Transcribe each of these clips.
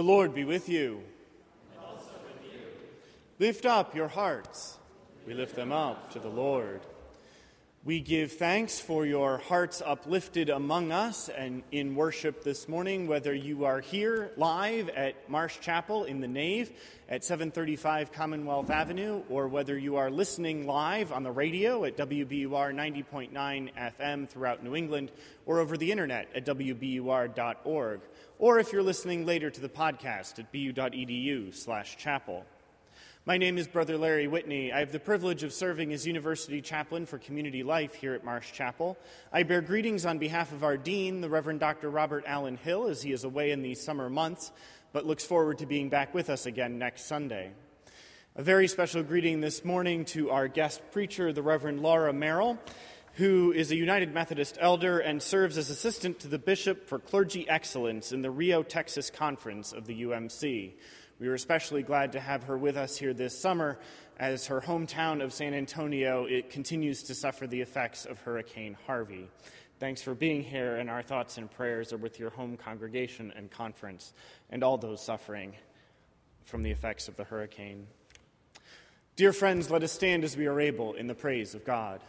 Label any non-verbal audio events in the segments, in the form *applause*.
The Lord be with you. Lift up your hearts. We lift them up to the Lord. We give thanks for your hearts uplifted among us and in worship this morning, whether you are here live at Marsh Chapel in the nave at 735 Commonwealth Avenue, or whether you are listening live on the radio at WBUR 90.9 FM throughout New England, or over the internet at WBUR.org, or if you're listening later to the podcast at bu.edu slash chapel. My name is Brother Larry Whitney. I have the privilege of serving as University Chaplain for Community Life here at Marsh Chapel. I bear greetings on behalf of our Dean, the Reverend Dr. Robert Allen Hill, as he is away in these summer months, but looks forward to being back with us again next Sunday. A very special greeting this morning to our guest preacher, the Reverend Laura Merrill, who is a United Methodist elder and serves as assistant to the Bishop for Clergy Excellence in the Rio, Texas Conference of the UMC. We were especially glad to have her with us here this summer as her hometown of San Antonio it continues to suffer the effects of Hurricane Harvey. Thanks for being here, and our thoughts and prayers are with your home congregation and conference and all those suffering from the effects of the hurricane. Dear friends, let us stand as we are able in the praise of God.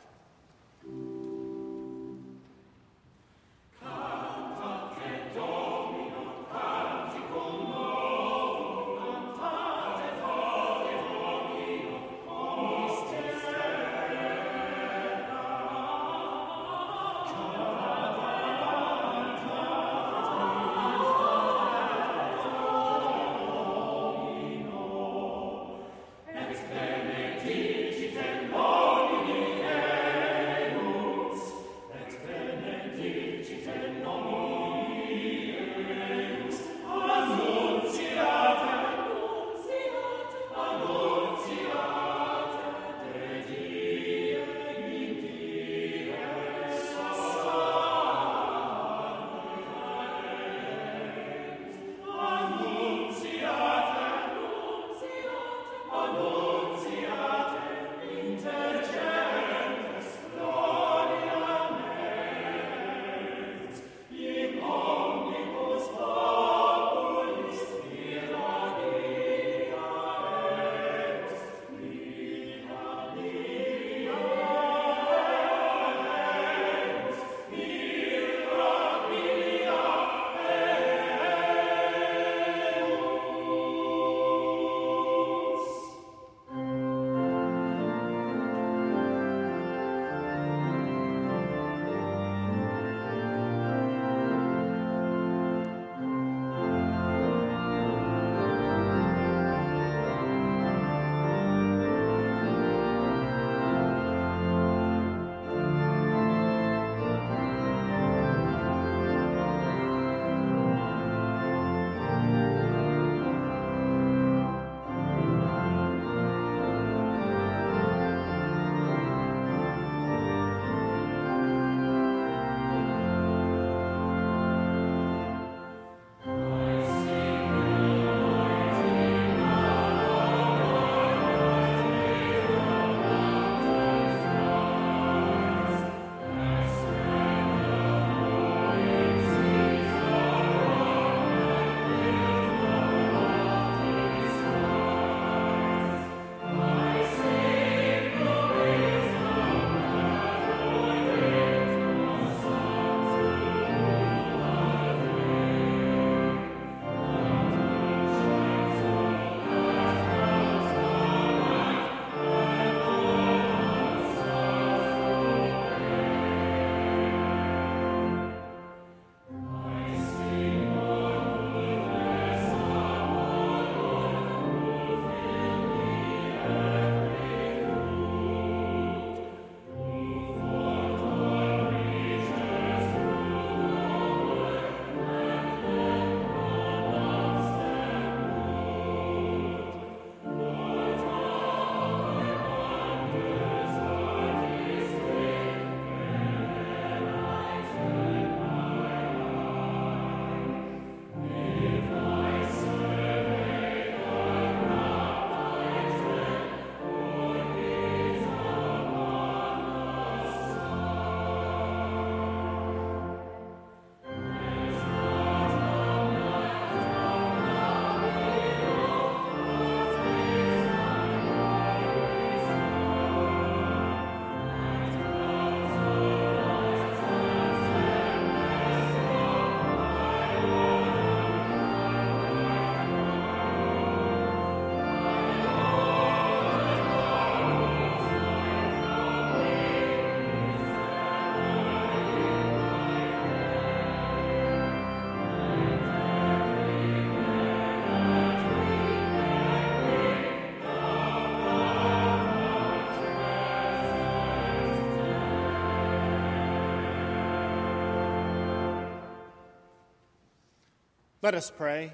Let us pray.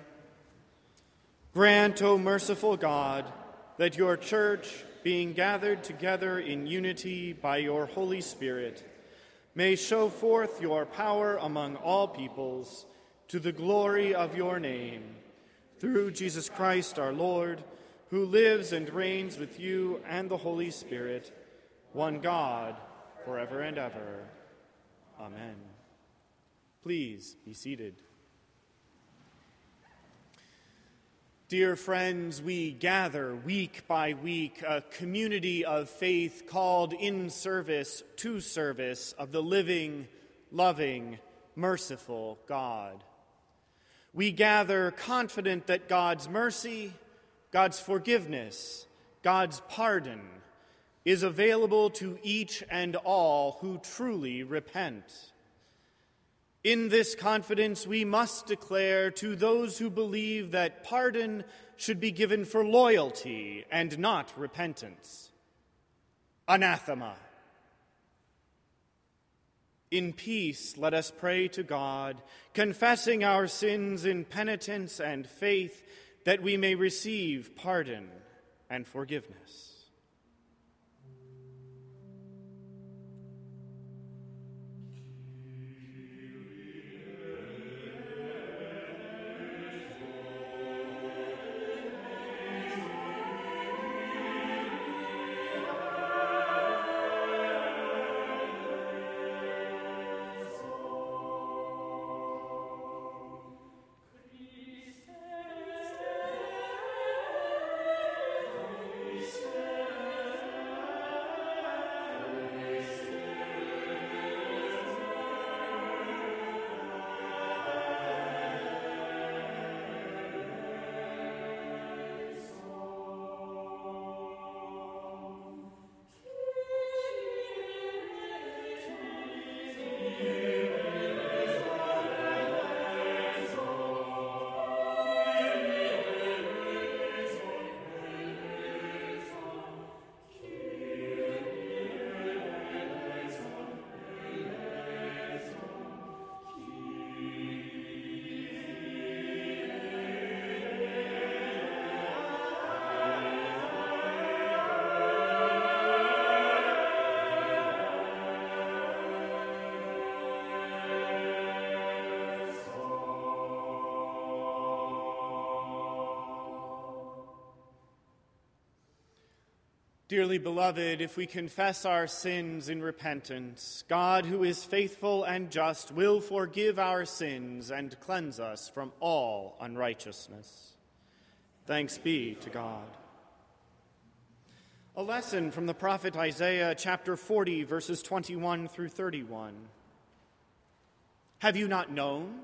Grant, O merciful God, that your church, being gathered together in unity by your Holy Spirit, may show forth your power among all peoples to the glory of your name, through Jesus Christ our Lord, who lives and reigns with you and the Holy Spirit, one God, forever and ever. Amen. Please be seated. Dear friends, we gather week by week, a community of faith called in service to service of the living, loving, merciful God. We gather confident that God's mercy, God's forgiveness, God's pardon is available to each and all who truly repent. In this confidence, we must declare to those who believe that pardon should be given for loyalty and not repentance. Anathema. In peace, let us pray to God, confessing our sins in penitence and faith, that we may receive pardon and forgiveness. Dearly beloved, if we confess our sins in repentance, God, who is faithful and just, will forgive our sins and cleanse us from all unrighteousness. Thanks be to God. A lesson from the prophet Isaiah, chapter 40, verses 21 through 31. Have you not known?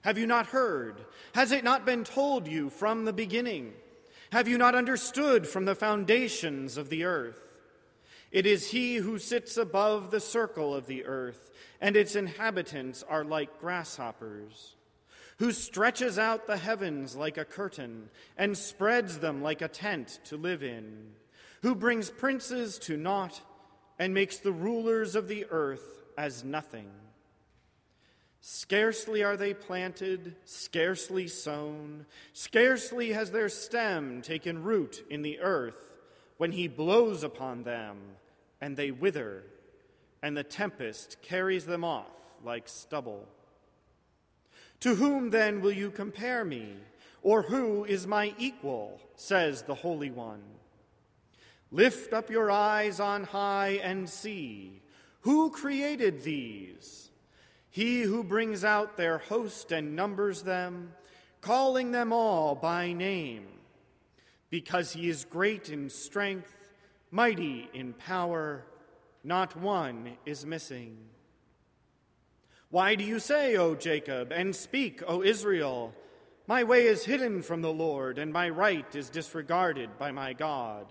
Have you not heard? Has it not been told you from the beginning? Have you not understood from the foundations of the earth? It is he who sits above the circle of the earth, and its inhabitants are like grasshoppers, who stretches out the heavens like a curtain and spreads them like a tent to live in, who brings princes to naught and makes the rulers of the earth as nothing. Scarcely are they planted, scarcely sown, scarcely has their stem taken root in the earth, when he blows upon them, and they wither, and the tempest carries them off like stubble. To whom then will you compare me, or who is my equal? says the Holy One. Lift up your eyes on high and see. Who created these? He who brings out their host and numbers them, calling them all by name, because he is great in strength, mighty in power, not one is missing. Why do you say, O Jacob, and speak, O Israel? My way is hidden from the Lord, and my right is disregarded by my God.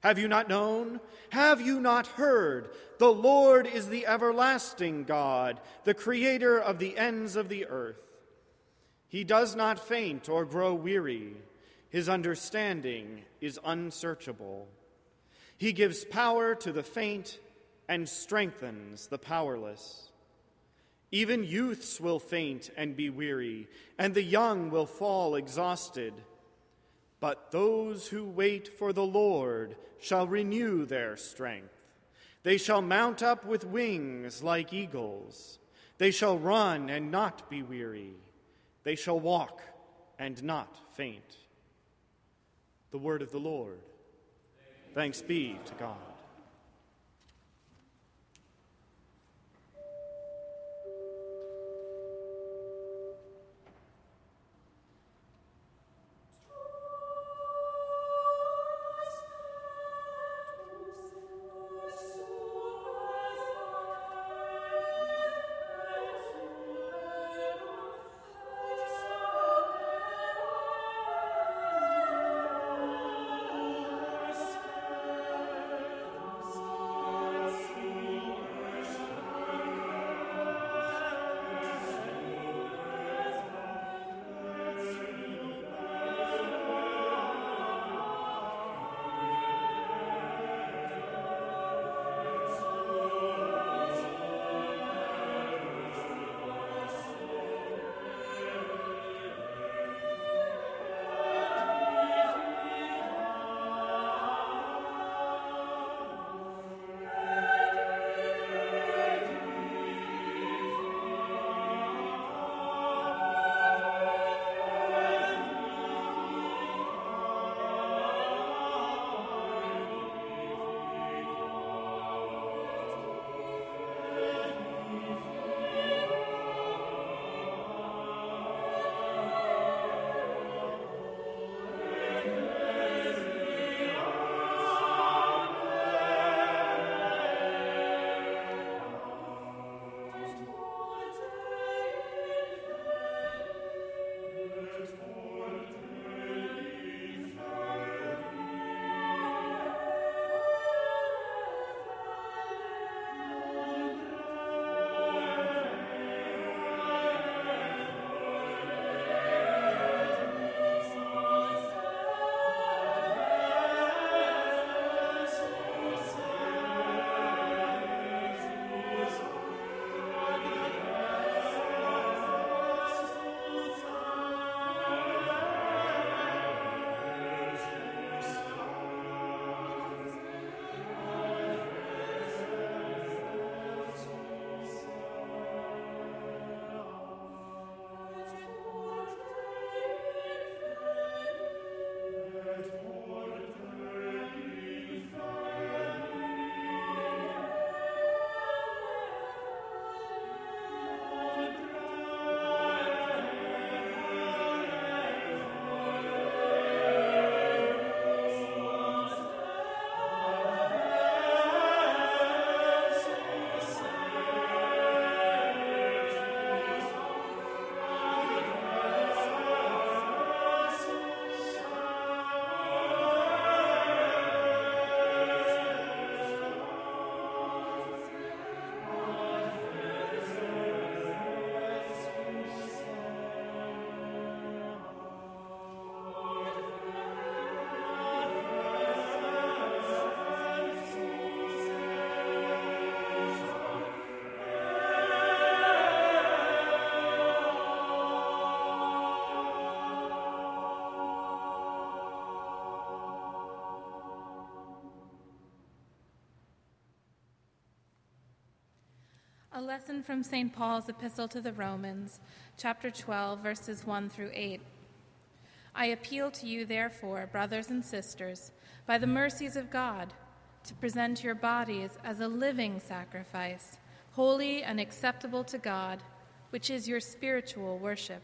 Have you not known? Have you not heard? The Lord is the everlasting God, the creator of the ends of the earth. He does not faint or grow weary. His understanding is unsearchable. He gives power to the faint and strengthens the powerless. Even youths will faint and be weary, and the young will fall exhausted. But those who wait for the Lord shall renew their strength. They shall mount up with wings like eagles. They shall run and not be weary. They shall walk and not faint. The word of the Lord. Thanks be to God. Lesson from St. Paul's Epistle to the Romans, chapter 12, verses 1 through 8. I appeal to you, therefore, brothers and sisters, by the mercies of God, to present your bodies as a living sacrifice, holy and acceptable to God, which is your spiritual worship.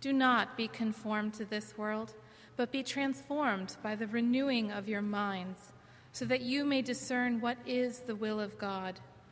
Do not be conformed to this world, but be transformed by the renewing of your minds, so that you may discern what is the will of God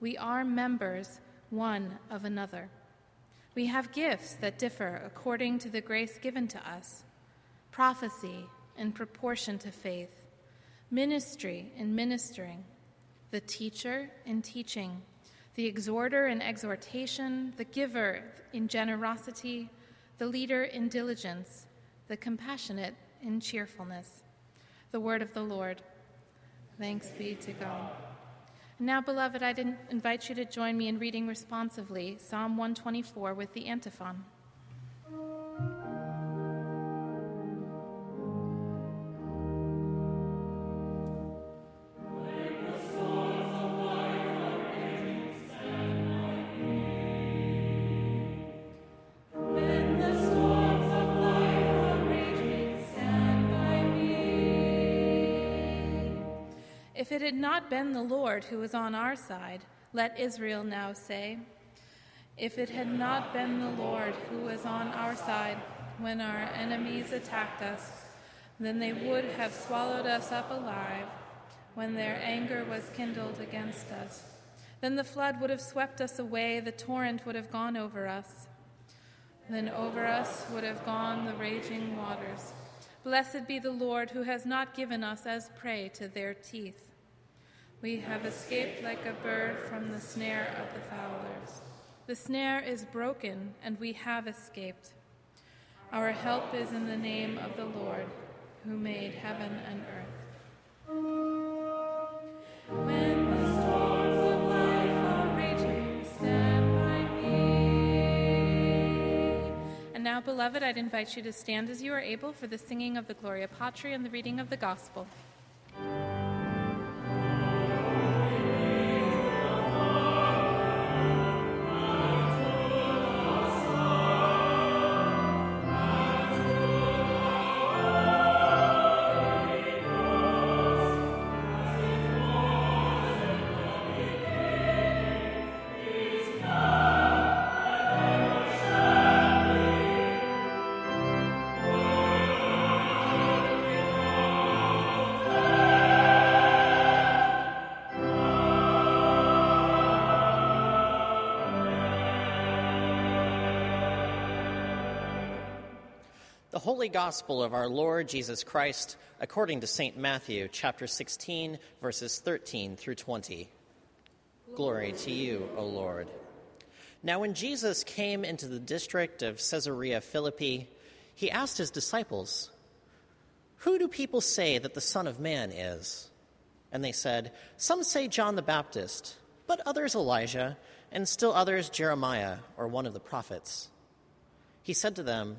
we are members one of another. We have gifts that differ according to the grace given to us prophecy in proportion to faith, ministry in ministering, the teacher in teaching, the exhorter in exhortation, the giver in generosity, the leader in diligence, the compassionate in cheerfulness. The word of the Lord. Thanks be to God. Now, beloved, I invite you to join me in reading responsively Psalm 124 with the antiphon. It had not been the Lord who was on our side, let Israel now say, if it had not been the Lord who was on our side when our enemies attacked us, then they would have swallowed us up alive when their anger was kindled against us. Then the flood would have swept us away, the torrent would have gone over us. Then over us would have gone the raging waters. Blessed be the Lord who has not given us as prey to their teeth. We have escaped like a bird from the snare of the fowlers. The snare is broken, and we have escaped. Our help is in the name of the Lord, who made heaven and earth. When the storms of life are raging, stand by me. And now, beloved, I'd invite you to stand as you are able for the singing of the Gloria Patri and the reading of the Gospel. Holy Gospel of our Lord Jesus Christ according to St. Matthew, chapter 16, verses 13 through 20. Glory to you, O Lord. Now, when Jesus came into the district of Caesarea Philippi, he asked his disciples, Who do people say that the Son of Man is? And they said, Some say John the Baptist, but others Elijah, and still others Jeremiah or one of the prophets. He said to them,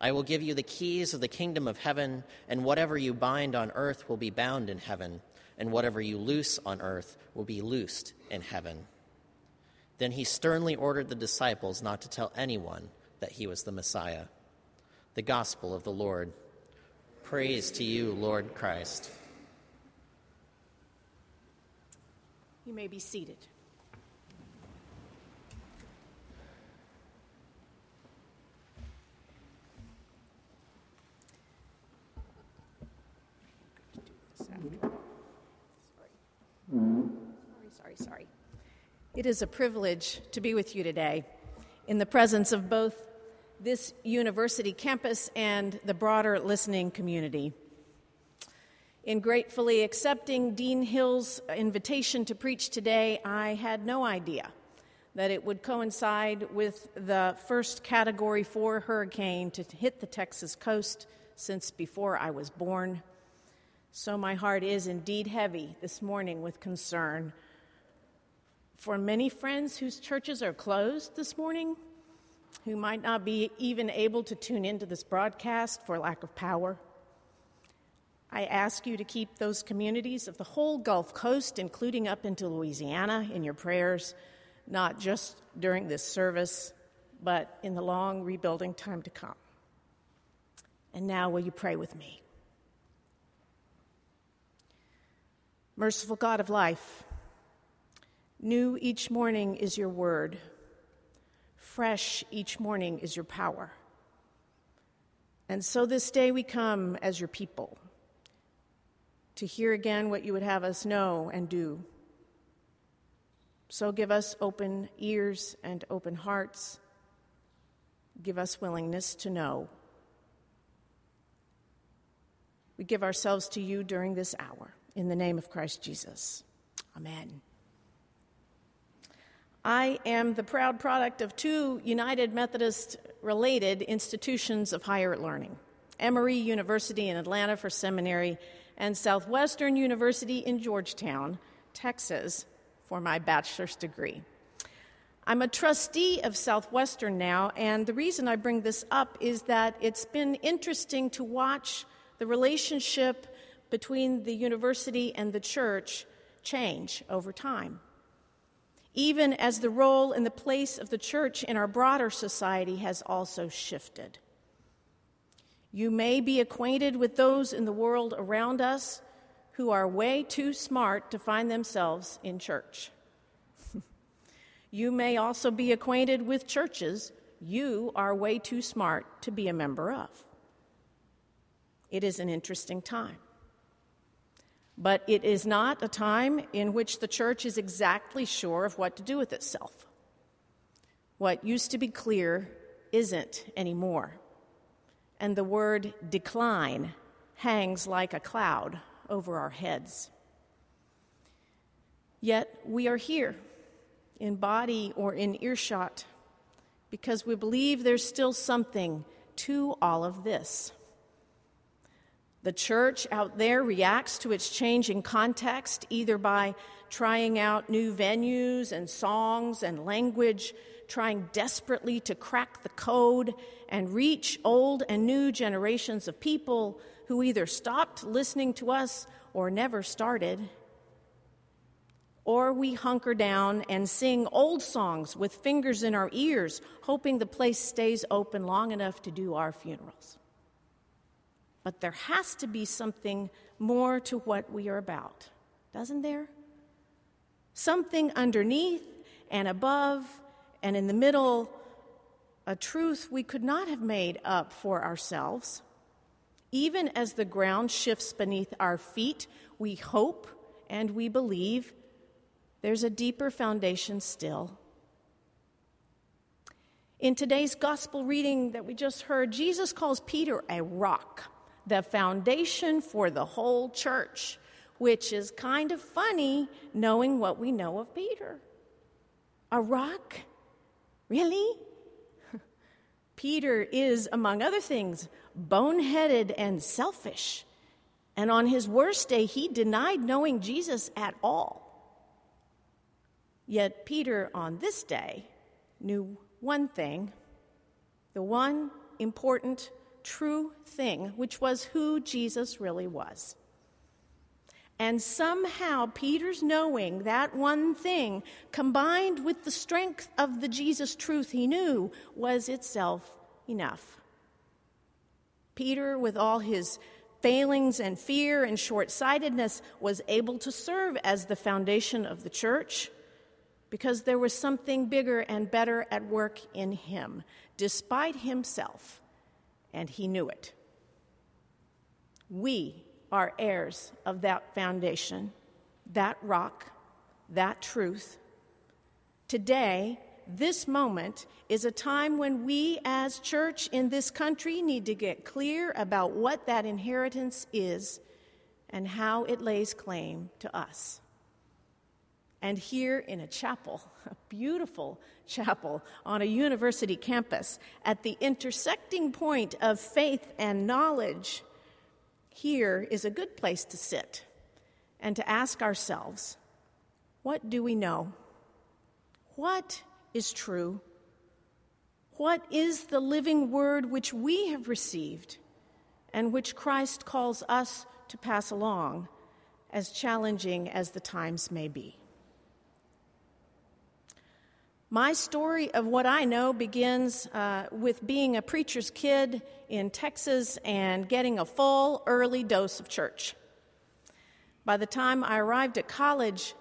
I will give you the keys of the kingdom of heaven, and whatever you bind on earth will be bound in heaven, and whatever you loose on earth will be loosed in heaven. Then he sternly ordered the disciples not to tell anyone that he was the Messiah. The Gospel of the Lord. Praise to you, Lord Christ. You may be seated. Mm-hmm. Sorry, sorry, sorry. It is a privilege to be with you today in the presence of both this university campus and the broader listening community. In gratefully accepting Dean Hill's invitation to preach today, I had no idea that it would coincide with the first Category 4 hurricane to hit the Texas coast since before I was born. So my heart is indeed heavy this morning with concern for many friends whose churches are closed this morning, who might not be even able to tune into this broadcast for lack of power. I ask you to keep those communities of the whole Gulf Coast, including up into Louisiana, in your prayers, not just during this service, but in the long rebuilding time to come. And now, will you pray with me? Merciful God of life, new each morning is your word, fresh each morning is your power. And so this day we come as your people to hear again what you would have us know and do. So give us open ears and open hearts. Give us willingness to know. We give ourselves to you during this hour. In the name of Christ Jesus. Amen. I am the proud product of two United Methodist related institutions of higher learning Emory University in Atlanta for seminary, and Southwestern University in Georgetown, Texas, for my bachelor's degree. I'm a trustee of Southwestern now, and the reason I bring this up is that it's been interesting to watch the relationship between the university and the church change over time. Even as the role and the place of the church in our broader society has also shifted. You may be acquainted with those in the world around us who are way too smart to find themselves in church. *laughs* you may also be acquainted with churches you are way too smart to be a member of. It is an interesting time. But it is not a time in which the church is exactly sure of what to do with itself. What used to be clear isn't anymore. And the word decline hangs like a cloud over our heads. Yet we are here, in body or in earshot, because we believe there's still something to all of this. The church out there reacts to its changing context either by trying out new venues and songs and language, trying desperately to crack the code and reach old and new generations of people who either stopped listening to us or never started. Or we hunker down and sing old songs with fingers in our ears, hoping the place stays open long enough to do our funerals. But there has to be something more to what we are about, doesn't there? Something underneath and above and in the middle, a truth we could not have made up for ourselves. Even as the ground shifts beneath our feet, we hope and we believe there's a deeper foundation still. In today's gospel reading that we just heard, Jesus calls Peter a rock the foundation for the whole church, which is kind of funny knowing what we know of Peter. A rock? Really? *laughs* Peter is, among other things, boneheaded and selfish. And on his worst day, he denied knowing Jesus at all. Yet Peter, on this day, knew one thing the one important true thing, which was who Jesus really was. And somehow, Peter's knowing that one thing, combined with the strength of the Jesus truth he knew, was itself enough. Peter, with all his failings and fear and short sightedness, was able to serve as the foundation of the church because there was something bigger and better at work in him, despite himself and he knew it. We are heirs of that foundation, that rock, that truth. Today, this moment is a time when we as church in this country need to get clear about what that inheritance is and how it lays claim to us. And here in a chapel, a beautiful chapel on a university campus, at the intersecting point of faith and knowledge, here is a good place to sit and to ask ourselves what do we know? What is true? What is the living word which we have received and which Christ calls us to pass along, as challenging as the times may be? My story of what I know begins uh, with being a preacher's kid in Texas and getting a full early dose of church. By the time I arrived at college,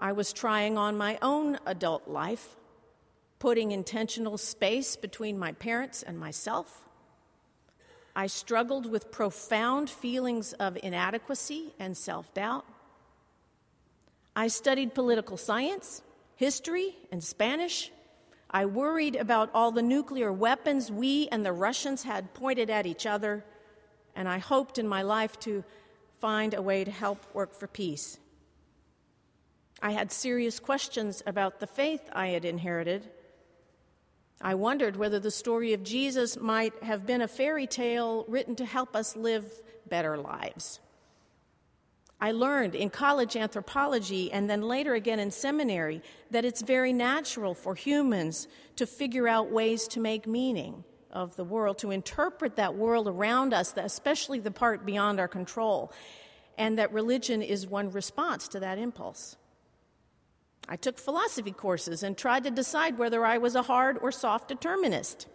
I was trying on my own adult life, putting intentional space between my parents and myself. I struggled with profound feelings of inadequacy and self doubt. I studied political science history and Spanish. I worried about all the nuclear weapons we and the Russians had pointed at each other, and I hoped in my life to find a way to help work for peace. I had serious questions about the faith I had inherited. I wondered whether the story of Jesus might have been a fairy tale written to help us live better lives. I learned in college anthropology and then later again in seminary that it's very natural for humans to figure out ways to make meaning of the world, to interpret that world around us, especially the part beyond our control, and that religion is one response to that impulse. I took philosophy courses and tried to decide whether I was a hard or soft determinist.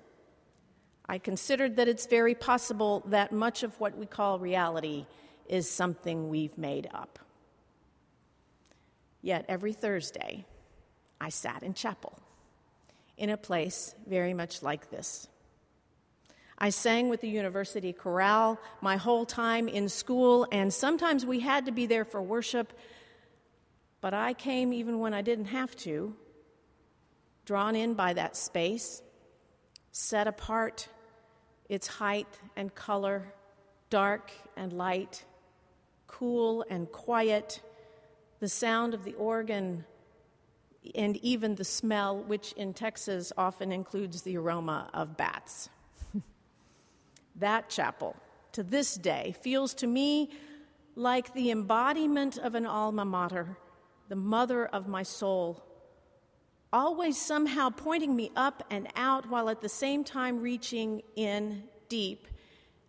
I considered that it's very possible that much of what we call reality is something we've made up. Yet every Thursday, I sat in chapel in a place very much like this. I sang with the university chorale my whole time in school, and sometimes we had to be there for worship, but I came even when I didn't have to, drawn in by that space, set apart, its height and color, dark and light, cool and quiet, the sound of the organ, and even the smell, which in Texas often includes the aroma of bats. *laughs* that chapel, to this day, feels to me like the embodiment of an alma mater, the mother of my soul, always somehow pointing me up and out while at the same time reaching in deep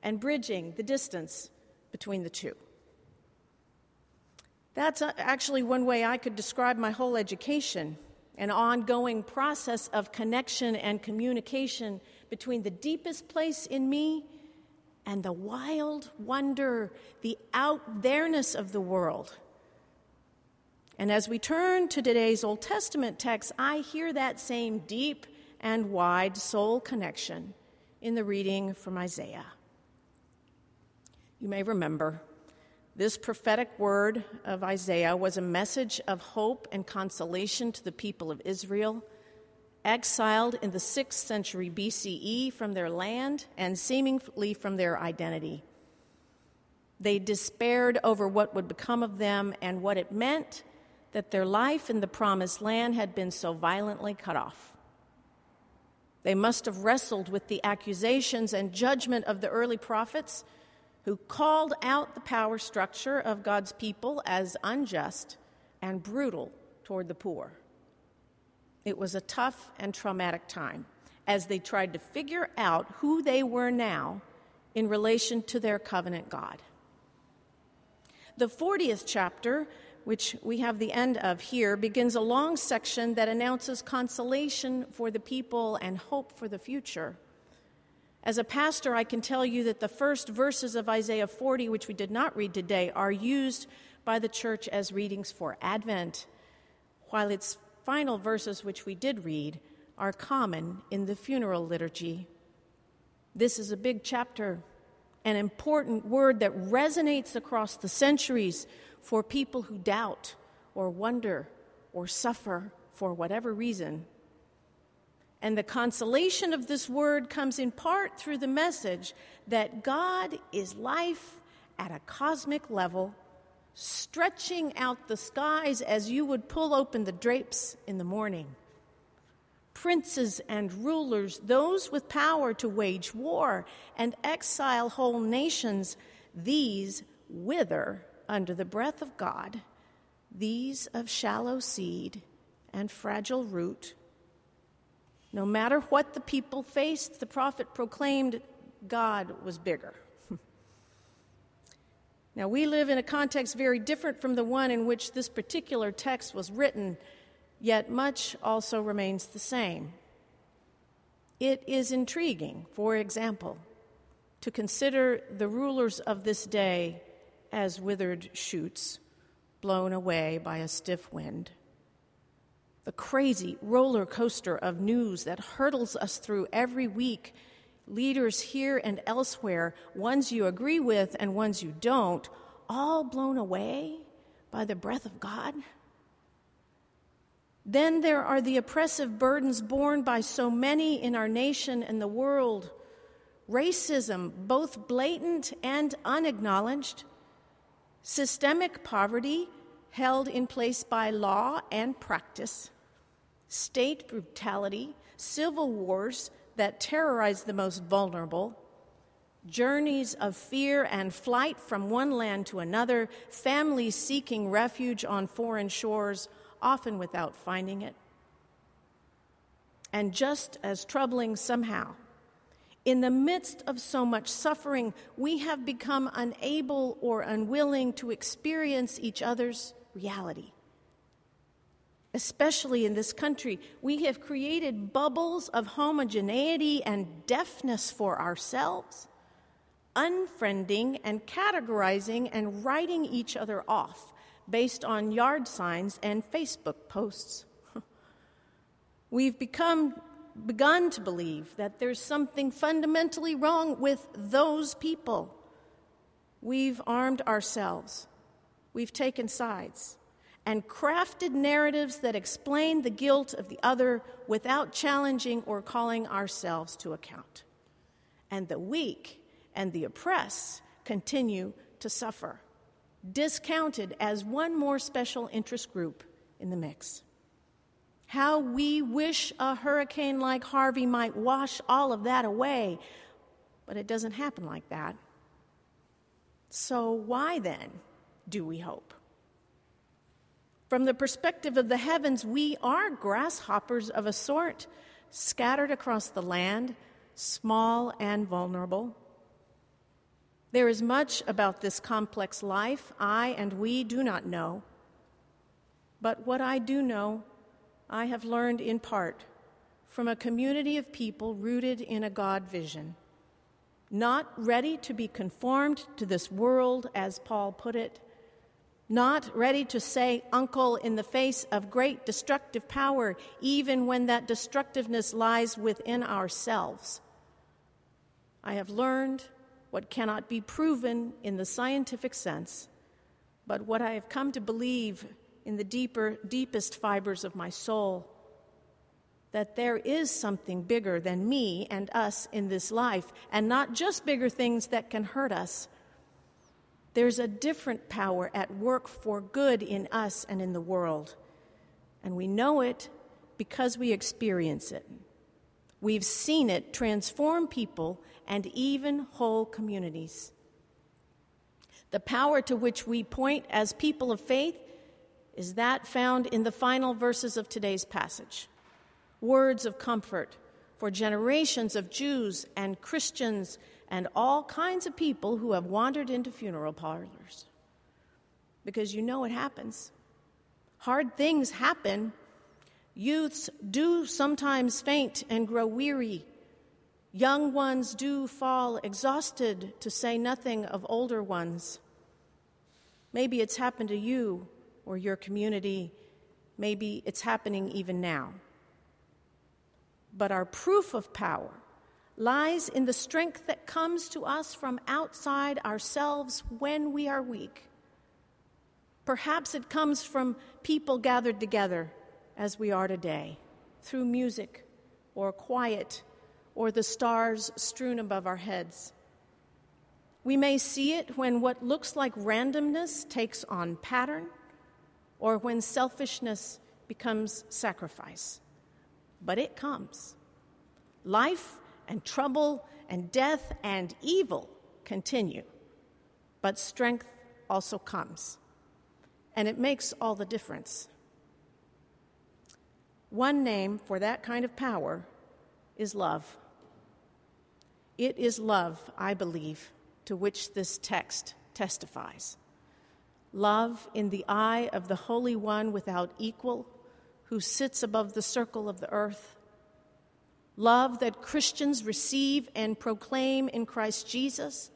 and bridging the distance between the two. That's uh, actually one way I could describe my whole education an ongoing process of connection and communication between the deepest place in me and the wild wonder, the out there-ness of the world. And as we turn to today's Old Testament text, I hear that same deep and wide soul connection in the reading from Isaiah. You may remember this prophetic word of Isaiah was a message of hope and consolation to the people of Israel, exiled in the 6th century BCE from their land and seemingly from their identity. They despaired over what would become of them and what it meant that their life in the promised land had been so violently cut off. They must have wrestled with the accusations and judgment of the early prophets who called out the power structure of God's people as unjust and brutal toward the poor. It was a tough and traumatic time as they tried to figure out who they were now in relation to their covenant God. The 40th chapter, which we have the end of here, begins a long section that announces consolation for the people and hope for the future. As a pastor, I can tell you that the first verses of Isaiah 40, which we did not read today, are used by the church as readings for Advent, while its final verses, which we did read, are common in the funeral liturgy. This is a big chapter, an important word that resonates across the centuries for people who doubt or wonder or suffer for whatever reason. And the consolation of this word comes in part through the message that God is life at a cosmic level, stretching out the skies as you would pull open the drapes in the morning. Princes and rulers, those with power to wage war and exile whole nations, these wither under the breath of God, these of shallow seed and fragile root no matter what the people faced, the prophet proclaimed God was bigger. *laughs* now, we live in a context very different from the one in which this particular text was written, yet much also remains the same. It is intriguing, for example, to consider the rulers of this day as withered shoots blown away by a stiff wind. The crazy roller coaster of news that hurtles us through every week, leaders here and elsewhere, ones you agree with and ones you don't, all blown away by the breath of God. Then there are the oppressive burdens borne by so many in our nation and the world. Racism, both blatant and unacknowledged, systemic poverty held in place by law and practice, state brutality, civil wars that terrorize the most vulnerable, journeys of fear and flight from one land to another, families seeking refuge on foreign shores, often without finding it. And just as troubling somehow, in the midst of so much suffering, we have become unable or unwilling to experience each other's reality. Especially in this country, we have created bubbles of homogeneity and deafness for ourselves, unfriending and categorizing and writing each other off based on yard signs and Facebook posts. *laughs* We've become begun to believe that there's something fundamentally wrong with those people. We've armed ourselves. We've taken sides and crafted narratives that explain the guilt of the other without challenging or calling ourselves to account. And the weak and the oppressed continue to suffer discounted as one more special interest group in the mix. How we wish a hurricane like Harvey might wash all of that away, but it doesn't happen like that. So, why then do we hope? From the perspective of the heavens, we are grasshoppers of a sort, scattered across the land, small and vulnerable. There is much about this complex life I and we do not know. But what I do know, I have learned in part from a community of people rooted in a God vision, not ready to be conformed to this world, as Paul put it, not ready to say uncle in the face of great destructive power, even when that destructiveness lies within ourselves. I have learned what cannot be proven in the scientific sense, but what I have come to believe in the deeper, deepest fibers of my soul that there is something bigger than me and us in this life, and not just bigger things that can hurt us. There's a different power at work for good in us and in the world. And we know it because we experience it. We've seen it transform people and even whole communities. The power to which we point as people of faith is that found in the final verses of today's passage words of comfort for generations of Jews and Christians and all kinds of people who have wandered into funeral parlors. Because you know it happens. Hard things happen. Youths do sometimes faint and grow weary Young ones do fall exhausted, to say nothing of older ones. Maybe it's happened to you or your community. Maybe it's happening even now. But our proof of power lies in the strength that comes to us from outside ourselves when we are weak. Perhaps it comes from people gathered together as we are today, through music or quiet or the stars strewn above our heads. We may see it when what looks like randomness takes on pattern, or when selfishness becomes sacrifice. But it comes. Life and trouble and death and evil continue, but strength also comes. And it makes all the difference. One name for that kind of power is love. It is love, I believe, to which this text testifies. Love in the eye of the Holy One without equal, who sits above the circle of the earth. Love that Christians receive and proclaim in Christ Jesus.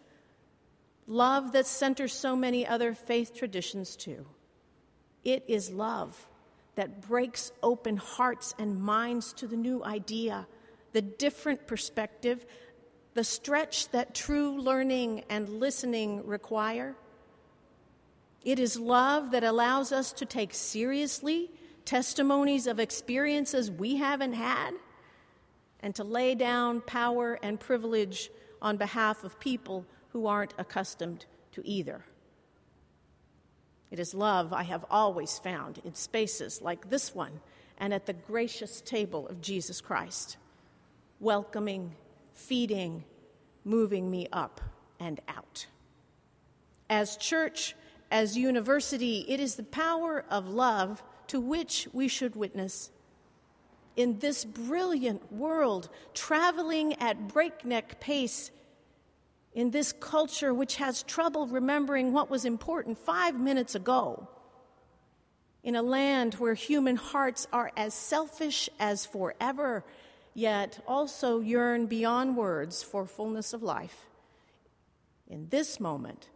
Love that centers so many other faith traditions too. It is love that breaks open hearts and minds to the new idea, the different perspective, the stretch that true learning and listening require. It is love that allows us to take seriously testimonies of experiences we haven't had and to lay down power and privilege on behalf of people who aren't accustomed to either. It is love I have always found in spaces like this one and at the gracious table of Jesus Christ, welcoming, feeding, moving me up and out. As church, as university, it is the power of love to which we should witness. In this brilliant world, traveling at breakneck pace, in this culture which has trouble remembering what was important five minutes ago, in a land where human hearts are as selfish as forever, yet also yearn beyond words for fullness of life. In this moment,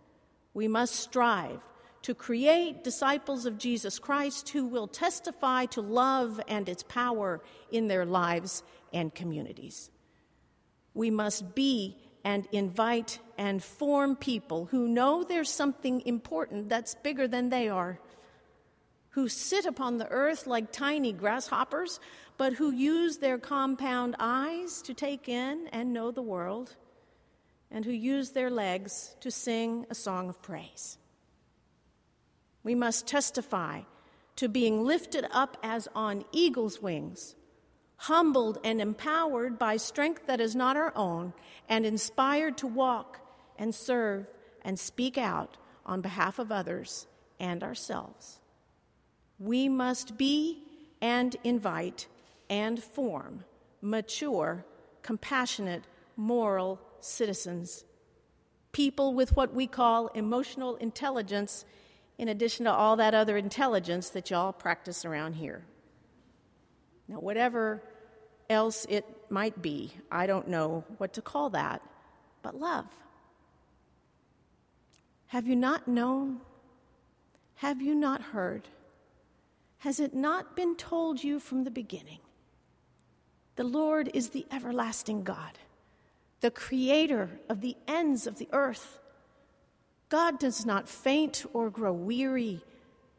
we must strive to create disciples of Jesus Christ who will testify to love and its power in their lives and communities. We must be and invite and form people who know there's something important that's bigger than they are, who sit upon the earth like tiny grasshoppers, but who use their compound eyes to take in and know the world, and who use their legs to sing a song of praise. We must testify to being lifted up as on eagle's wings, humbled and empowered by strength that is not our own, and inspired to walk and serve and speak out on behalf of others and ourselves. We must be and invite and form mature, compassionate, moral citizens. People with what we call emotional intelligence in addition to all that other intelligence that y'all practice around here. Now, whatever else it might be, I don't know what to call that, but love. Have you not known? Have you not heard? Has it not been told you from the beginning? The Lord is the everlasting God, the creator of the ends of the earth. God does not faint or grow weary.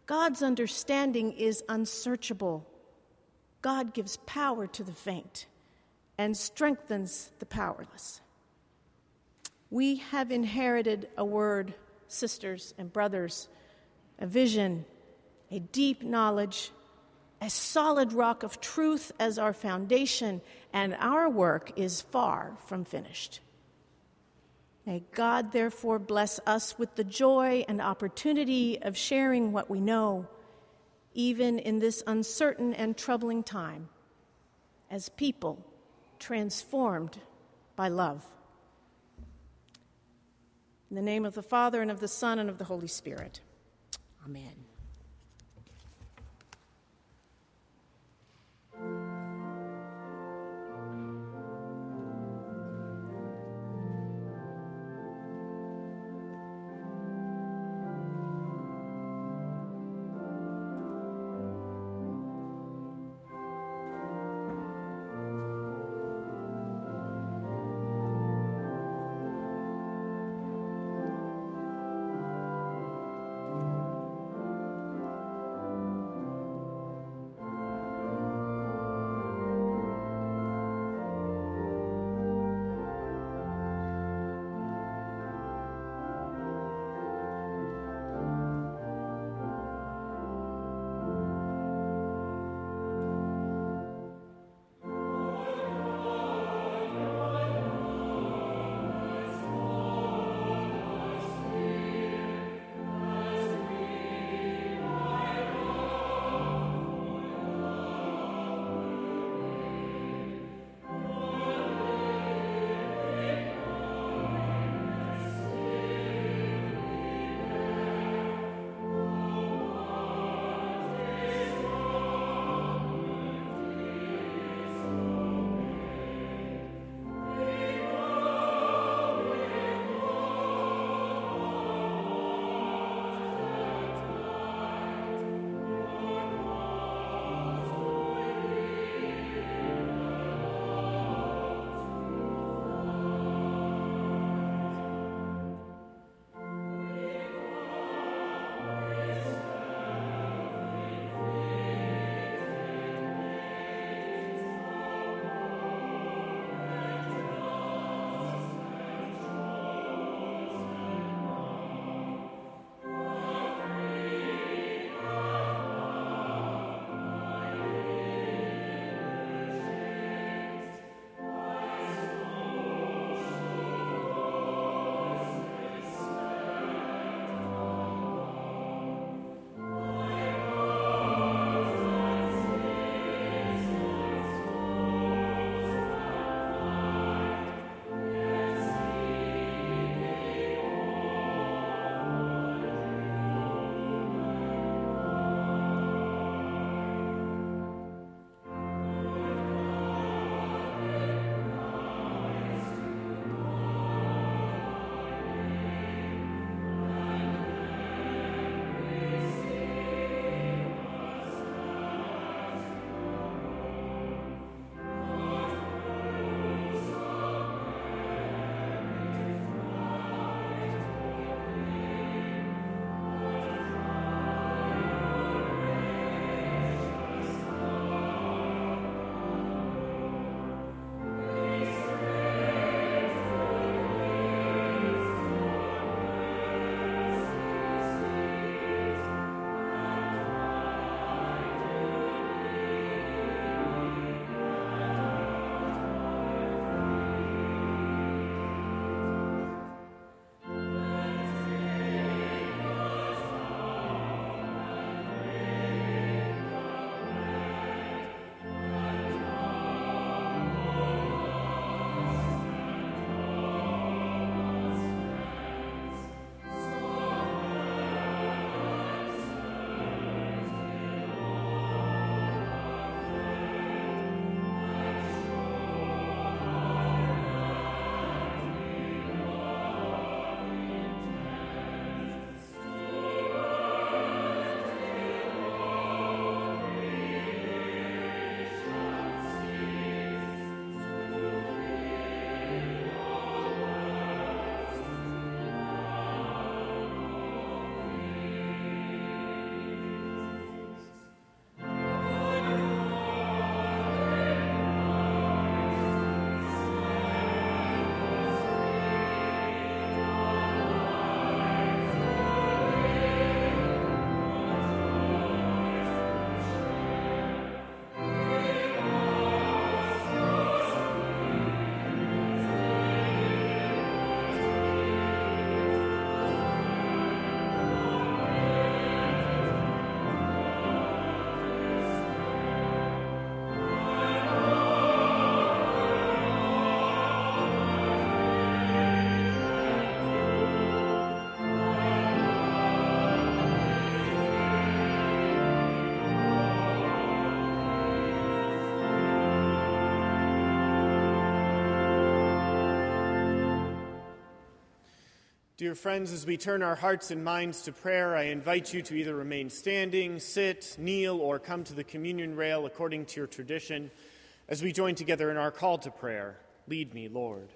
God's understanding is unsearchable. God gives power to the faint and strengthens the powerless. We have inherited a word, sisters and brothers, a vision, a deep knowledge, a solid rock of truth as our foundation, and our work is far from finished. May God therefore bless us with the joy and opportunity of sharing what we know, even in this uncertain and troubling time, as people transformed by love. In the name of the Father, and of the Son, and of the Holy Spirit. Amen. Dear friends, as we turn our hearts and minds to prayer, I invite you to either remain standing, sit, kneel, or come to the communion rail according to your tradition as we join together in our call to prayer. Lead me, Lord.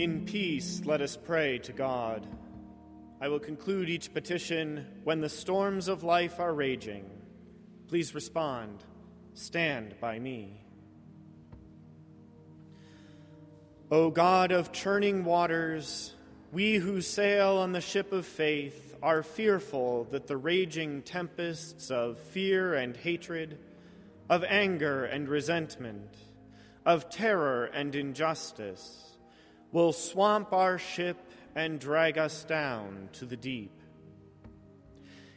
In peace, let us pray to God. I will conclude each petition when the storms of life are raging. Please respond. Stand by me. O God of churning waters, we who sail on the ship of faith are fearful that the raging tempests of fear and hatred, of anger and resentment, of terror and injustice, will swamp our ship and drag us down to the deep.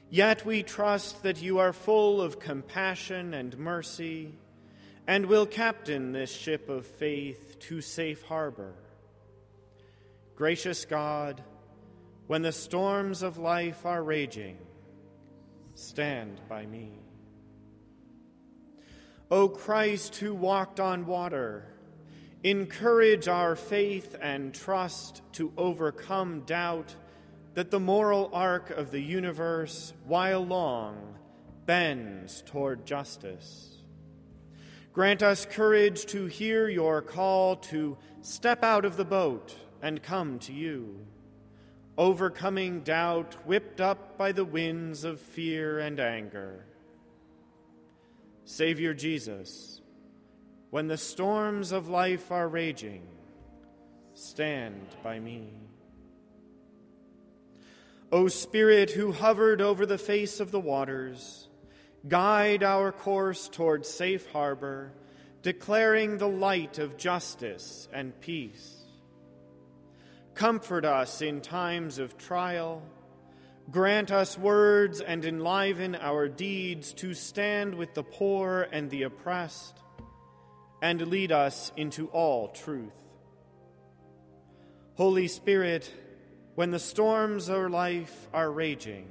Yet we trust that you are full of compassion and mercy and will captain this ship of faith to safe harbor. Gracious God, when the storms of life are raging, stand by me. O Christ, who walked on water, Encourage our faith and trust to overcome doubt that the moral arc of the universe, while long, bends toward justice. Grant us courage to hear your call to step out of the boat and come to you, overcoming doubt whipped up by the winds of fear and anger. Savior Jesus, when the storms of life are raging, stand by me. O Spirit who hovered over the face of the waters, guide our course toward safe harbor, declaring the light of justice and peace. Comfort us in times of trial. Grant us words and enliven our deeds to stand with the poor and the oppressed and lead us into all truth. Holy Spirit, when the storms of life are raging,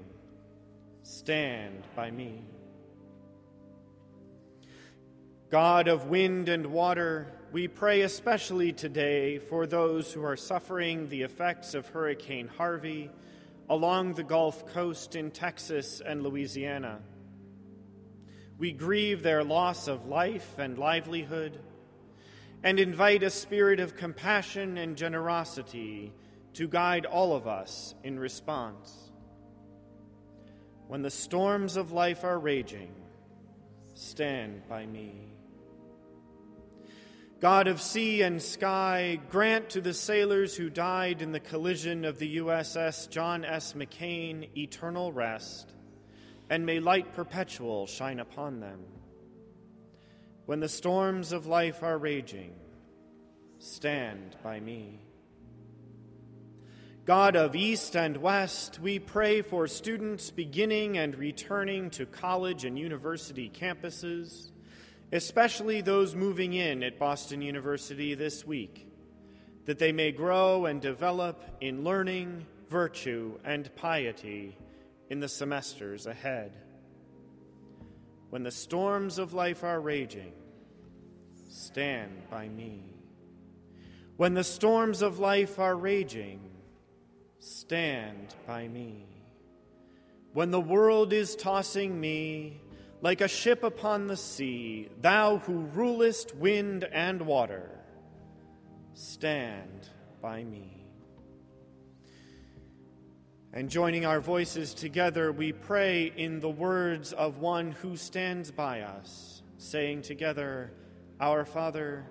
stand by me. God of wind and water, we pray especially today for those who are suffering the effects of Hurricane Harvey along the Gulf Coast in Texas and Louisiana. We grieve their loss of life and livelihood and invite a spirit of compassion and generosity to guide all of us in response. When the storms of life are raging, stand by me. God of sea and sky, grant to the sailors who died in the collision of the USS John S. McCain eternal rest and may light perpetual shine upon them. When the storms of life are raging, stand by me. God of East and West, we pray for students beginning and returning to college and university campuses, especially those moving in at Boston University this week, that they may grow and develop in learning, virtue, and piety in the semesters ahead. When the storms of life are raging, stand by me. When the storms of life are raging, stand by me. When the world is tossing me like a ship upon the sea, thou who rulest wind and water, stand by me. And joining our voices together, we pray in the words of one who stands by us, saying together, Our Father,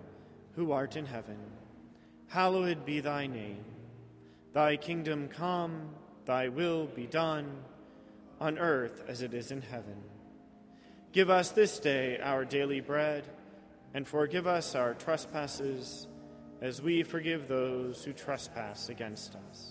who art in heaven, hallowed be thy name. Thy kingdom come, thy will be done, on earth as it is in heaven. Give us this day our daily bread, and forgive us our trespasses, as we forgive those who trespass against us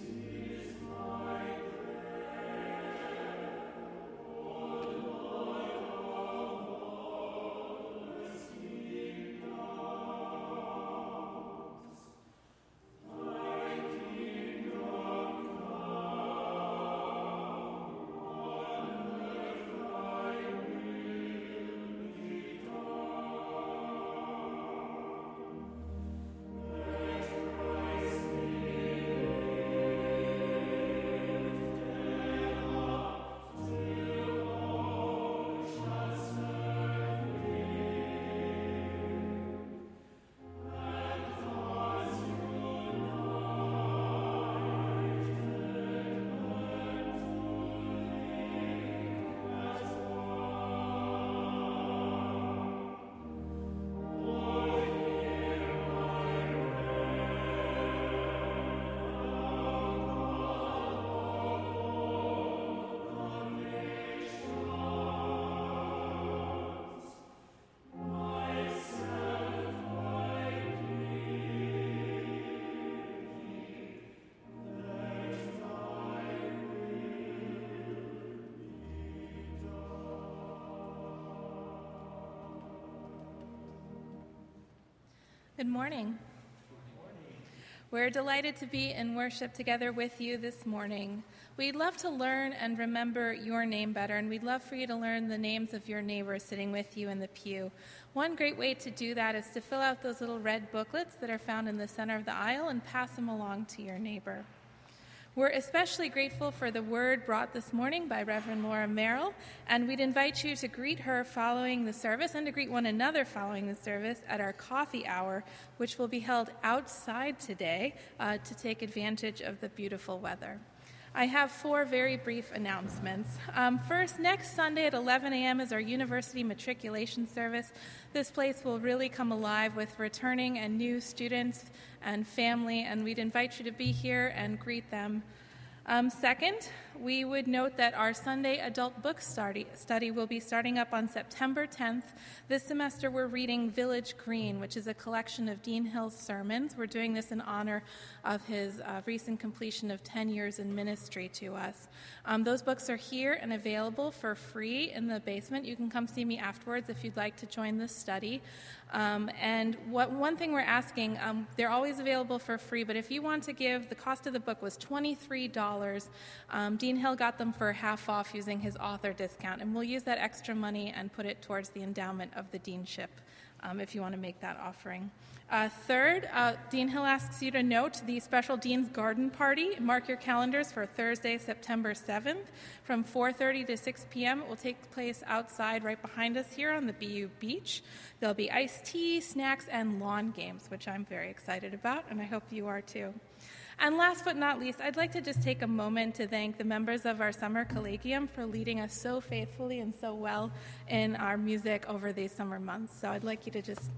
Good morning. We're delighted to be in worship together with you this morning. We'd love to learn and remember your name better, and we'd love for you to learn the names of your neighbors sitting with you in the pew. One great way to do that is to fill out those little red booklets that are found in the center of the aisle and pass them along to your neighbor. We're especially grateful for the word brought this morning by Reverend Laura Merrill, and we'd invite you to greet her following the service and to greet one another following the service at our coffee hour, which will be held outside today uh, to take advantage of the beautiful weather. I have four very brief announcements. Um, first, next Sunday at 11 a.m. is our university matriculation service. This place will really come alive with returning and new students and family, and we'd invite you to be here and greet them. Um, second, we would note that our Sunday adult book study, will be starting up on September 10th. This semester, we're reading Village Green, which is a collection of Dean Hill's sermons. We're doing this in honor of his uh, recent completion of 10 years in ministry to us. Um, those books are here and available for free in the basement. You can come see me afterwards if you'd like to join this study. Um, and what, one thing we're asking, um, they're always available for free, but if you want to give, the cost of the book was $23. Um, Dean Hill got them for half off using his author discount, and we'll use that extra money and put it towards the endowment of the deanship um, if you want to make that offering. Uh, third, uh, Dean Hill asks you to note the special Dean's Garden Party. Mark your calendars for Thursday, September 7th from 4.30 to 6 p.m. It will take place outside right behind us here on the BU beach. There'll be iced tea, snacks, and lawn games, which I'm very excited about, and I hope you are too. And last but not least, I'd like to just take a moment to thank the members of our summer collegium for leading us so faithfully and so well in our music over these summer months. So I'd like you to just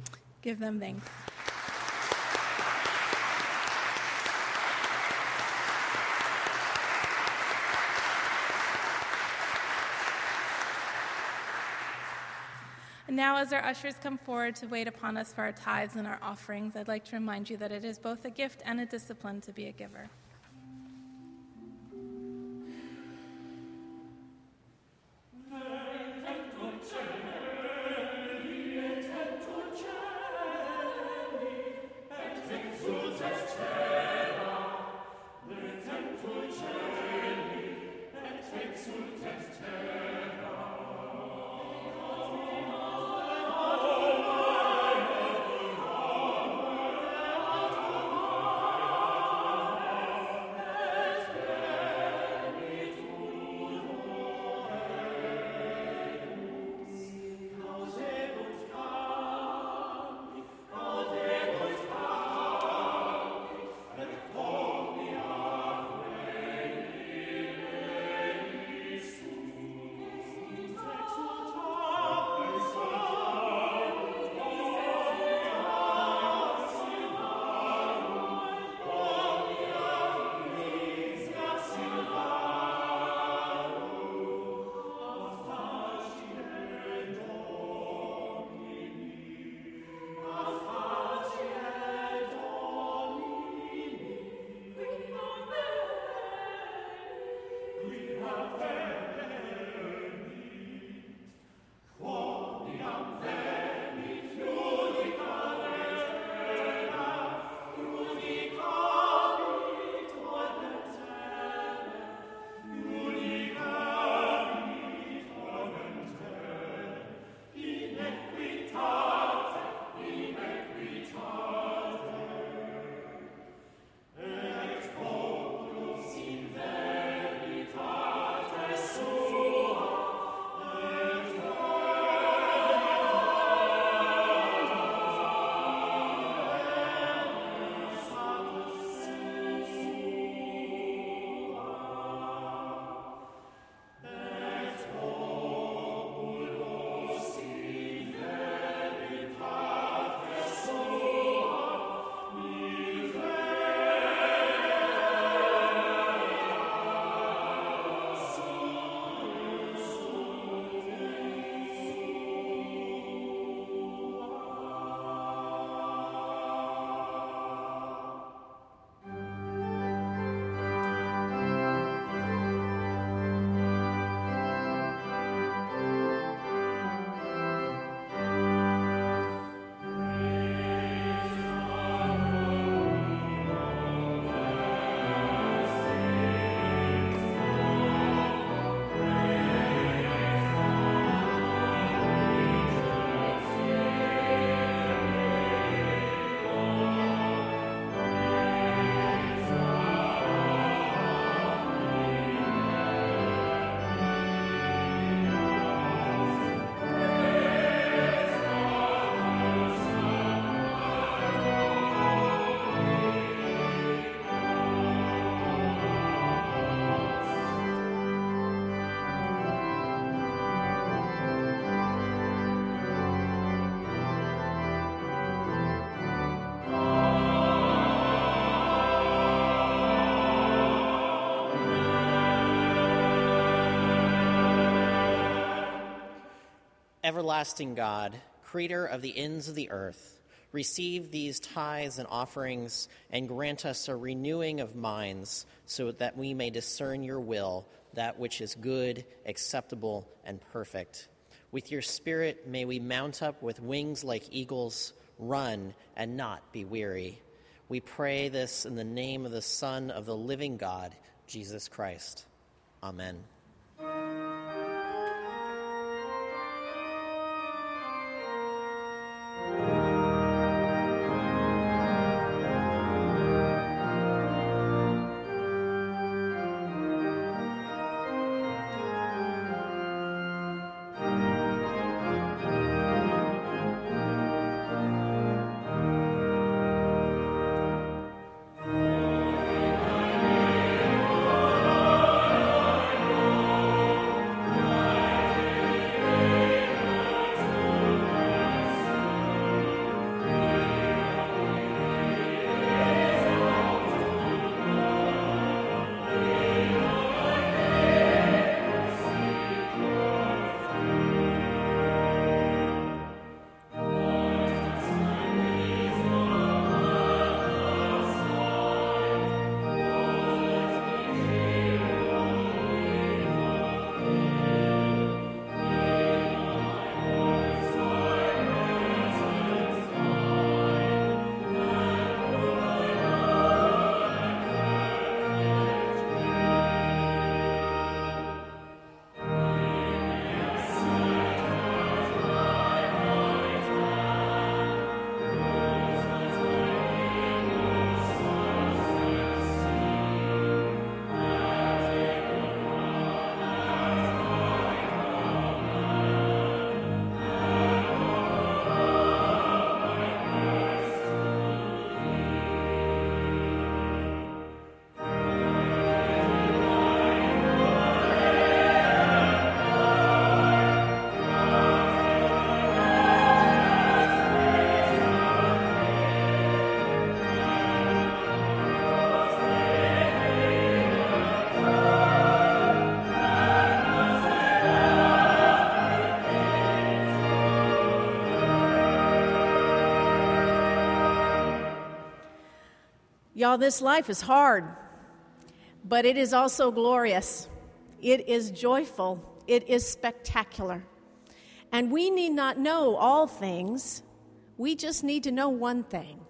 give them thanks. Now, as our ushers come forward to wait upon us for our tithes and our offerings, I'd like to remind you that it is both a gift and a discipline to be a giver. Everlasting God, creator of the ends of the earth, receive these tithes and offerings and grant us a renewing of minds so that we may discern your will, that which is good, acceptable, and perfect. With your Spirit, may we mount up with wings like eagles, run and not be weary. We pray this in the name of the Son of the living God, Jesus Christ. Amen. Y'all, this life is hard, but it is also glorious. It is joyful. It is spectacular. And we need not know all things, we just need to know one thing.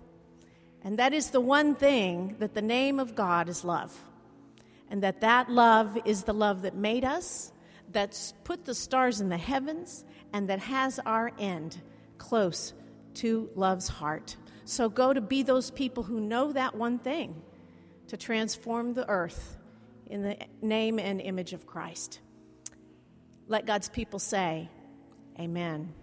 And that is the one thing that the name of God is love. And that that love is the love that made us, that's put the stars in the heavens, and that has our end close to love's heart. So go to be those people who know that one thing to transform the earth in the name and image of Christ. Let God's people say, Amen.